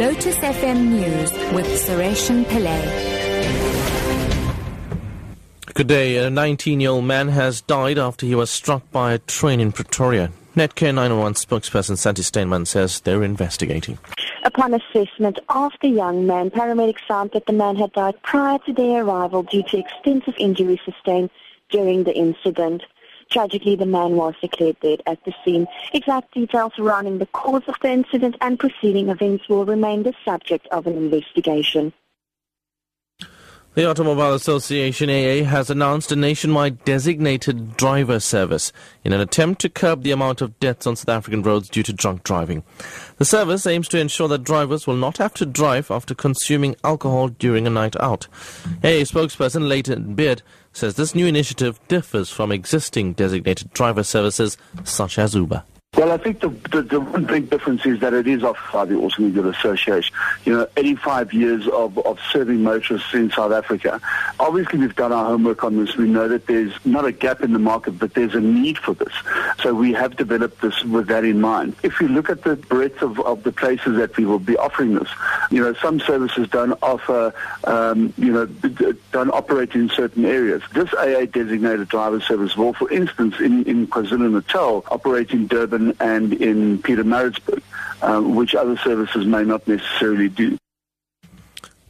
Lotus FM News with Sureshan Pillay. Good day. A 19-year-old man has died after he was struck by a train in Pretoria. Netcare 911 spokesperson Santi Steinman says they're investigating. Upon assessment of the young man, paramedics found that the man had died prior to their arrival due to extensive injuries sustained during the incident. Tragically, the man was declared dead at the scene. Exact details surrounding the cause of the incident and preceding events will remain the subject of an investigation. The Automobile Association AA has announced a nationwide designated driver service in an attempt to curb the amount of deaths on South African roads due to drunk driving. The service aims to ensure that drivers will not have to drive after consuming alcohol during a night out. AA spokesperson Layton Beard says this new initiative differs from existing designated driver services such as Uber. Well, I think the, the, the, one big difference is that it is offered by the Automobile Association. You know, 85 years of, of serving motorists in South Africa. Obviously, we've done our homework on this. We know that there's not a gap in the market, but there's a need for this. So we have developed this with that in mind. If you look at the breadth of, of the places that we will be offering this, you know, some services don't offer, um, you know, don't operate in certain areas. This AA designated driver service will, for instance, in, in KwaZulu-Natal, operate in Durban and in Pietermaritzburg, um, which other services may not necessarily do.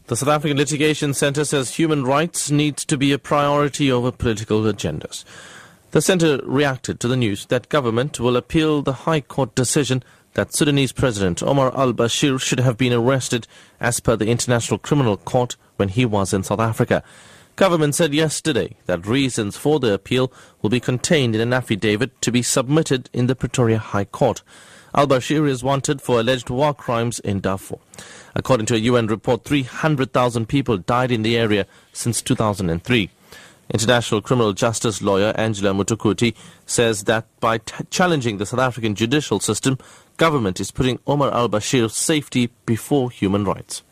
The South African Litigation Centre says human rights needs to be a priority over political agendas. The centre reacted to the news that government will appeal the High Court decision that Sudanese President Omar al-Bashir should have been arrested as per the International Criminal Court when he was in South Africa. Government said yesterday that reasons for the appeal will be contained in an affidavit to be submitted in the Pretoria High Court. Al-Bashir is wanted for alleged war crimes in Darfur. According to a UN report, 300,000 people died in the area since 2003. International criminal justice lawyer Angela Mudukuti says that by t- challenging the South African judicial system, government is putting Omar al-Bashir's safety before human rights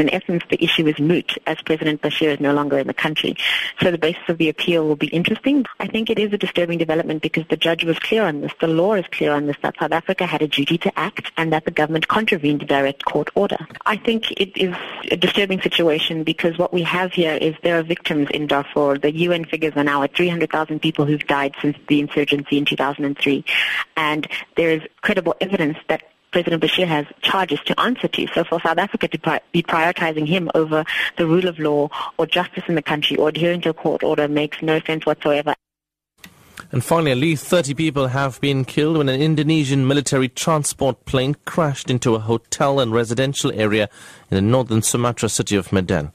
in essence, the issue is moot as President Bashir is no longer in the country. So the basis of the appeal will be interesting. I think it is a disturbing development because the judge was clear on this. The law is clear on this, that South Africa had a duty to act and that the government contravened a direct court order. I think it is a disturbing situation because what we have here is there are victims in Darfur. The UN figures are now at 300,000 people who've died since the insurgency in 2003. And there is credible evidence that President Bashir has charges to answer to. So for South Africa to pri- be prioritizing him over the rule of law or justice in the country or adhering to a court order makes no sense whatsoever. And finally, at least 30 people have been killed when an Indonesian military transport plane crashed into a hotel and residential area in the northern Sumatra city of Medan.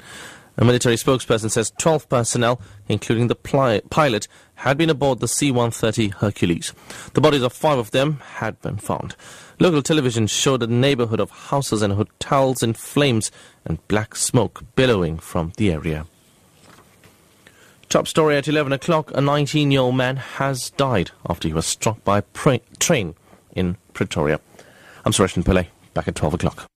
A military spokesperson says 12 personnel, including the pli- pilot, had been aboard the C-130 Hercules. The bodies of five of them had been found. Local television showed a neighborhood of houses and hotels in flames and black smoke billowing from the area. Top story at 11 o'clock. A 19-year-old man has died after he was struck by a pra- train in Pretoria. I'm Suresh Pillay, back at 12 o'clock.